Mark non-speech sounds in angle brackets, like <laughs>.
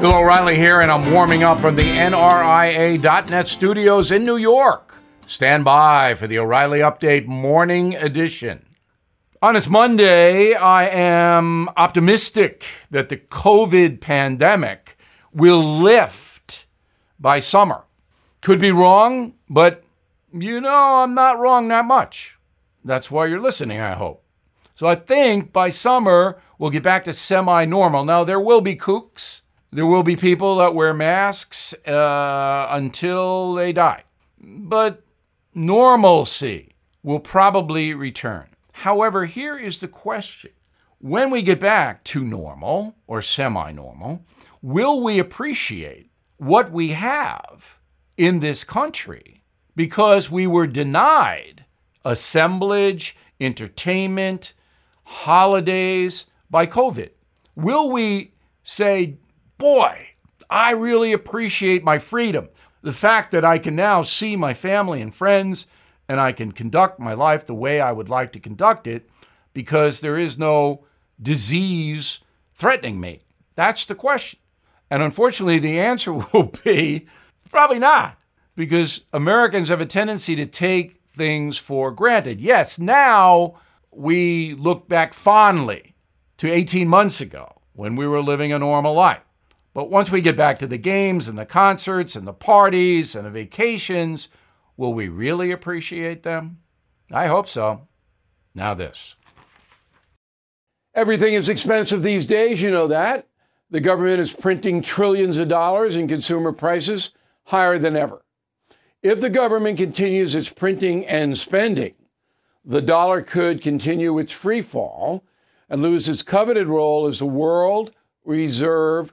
Bill O'Reilly here, and I'm warming up from the NRIA.net studios in New York. Stand by for the O'Reilly Update Morning Edition. On this Monday, I am optimistic that the COVID pandemic will lift by summer. Could be wrong, but you know I'm not wrong that much. That's why you're listening, I hope. So I think by summer, we'll get back to semi normal. Now, there will be kooks there will be people that wear masks uh, until they die. But normalcy will probably return. However, here is the question when we get back to normal or semi normal, will we appreciate what we have in this country because we were denied assemblage, entertainment, holidays by COVID? Will we say, boy, I really appreciate my freedom. The fact that I can now see my family and friends and I can conduct my life the way I would like to conduct it because there is no disease threatening me. That's the question. And unfortunately, the answer <laughs> will be probably not because Americans have a tendency to take things for granted. Yes, now we look back fondly to 18 months ago when we were living a normal life. But once we get back to the games and the concerts and the parties and the vacations, will we really appreciate them? I hope so. Now, this. Everything is expensive these days, you know that. The government is printing trillions of dollars and consumer prices higher than ever. If the government continues its printing and spending, the dollar could continue its free fall and lose its coveted role as the world reserve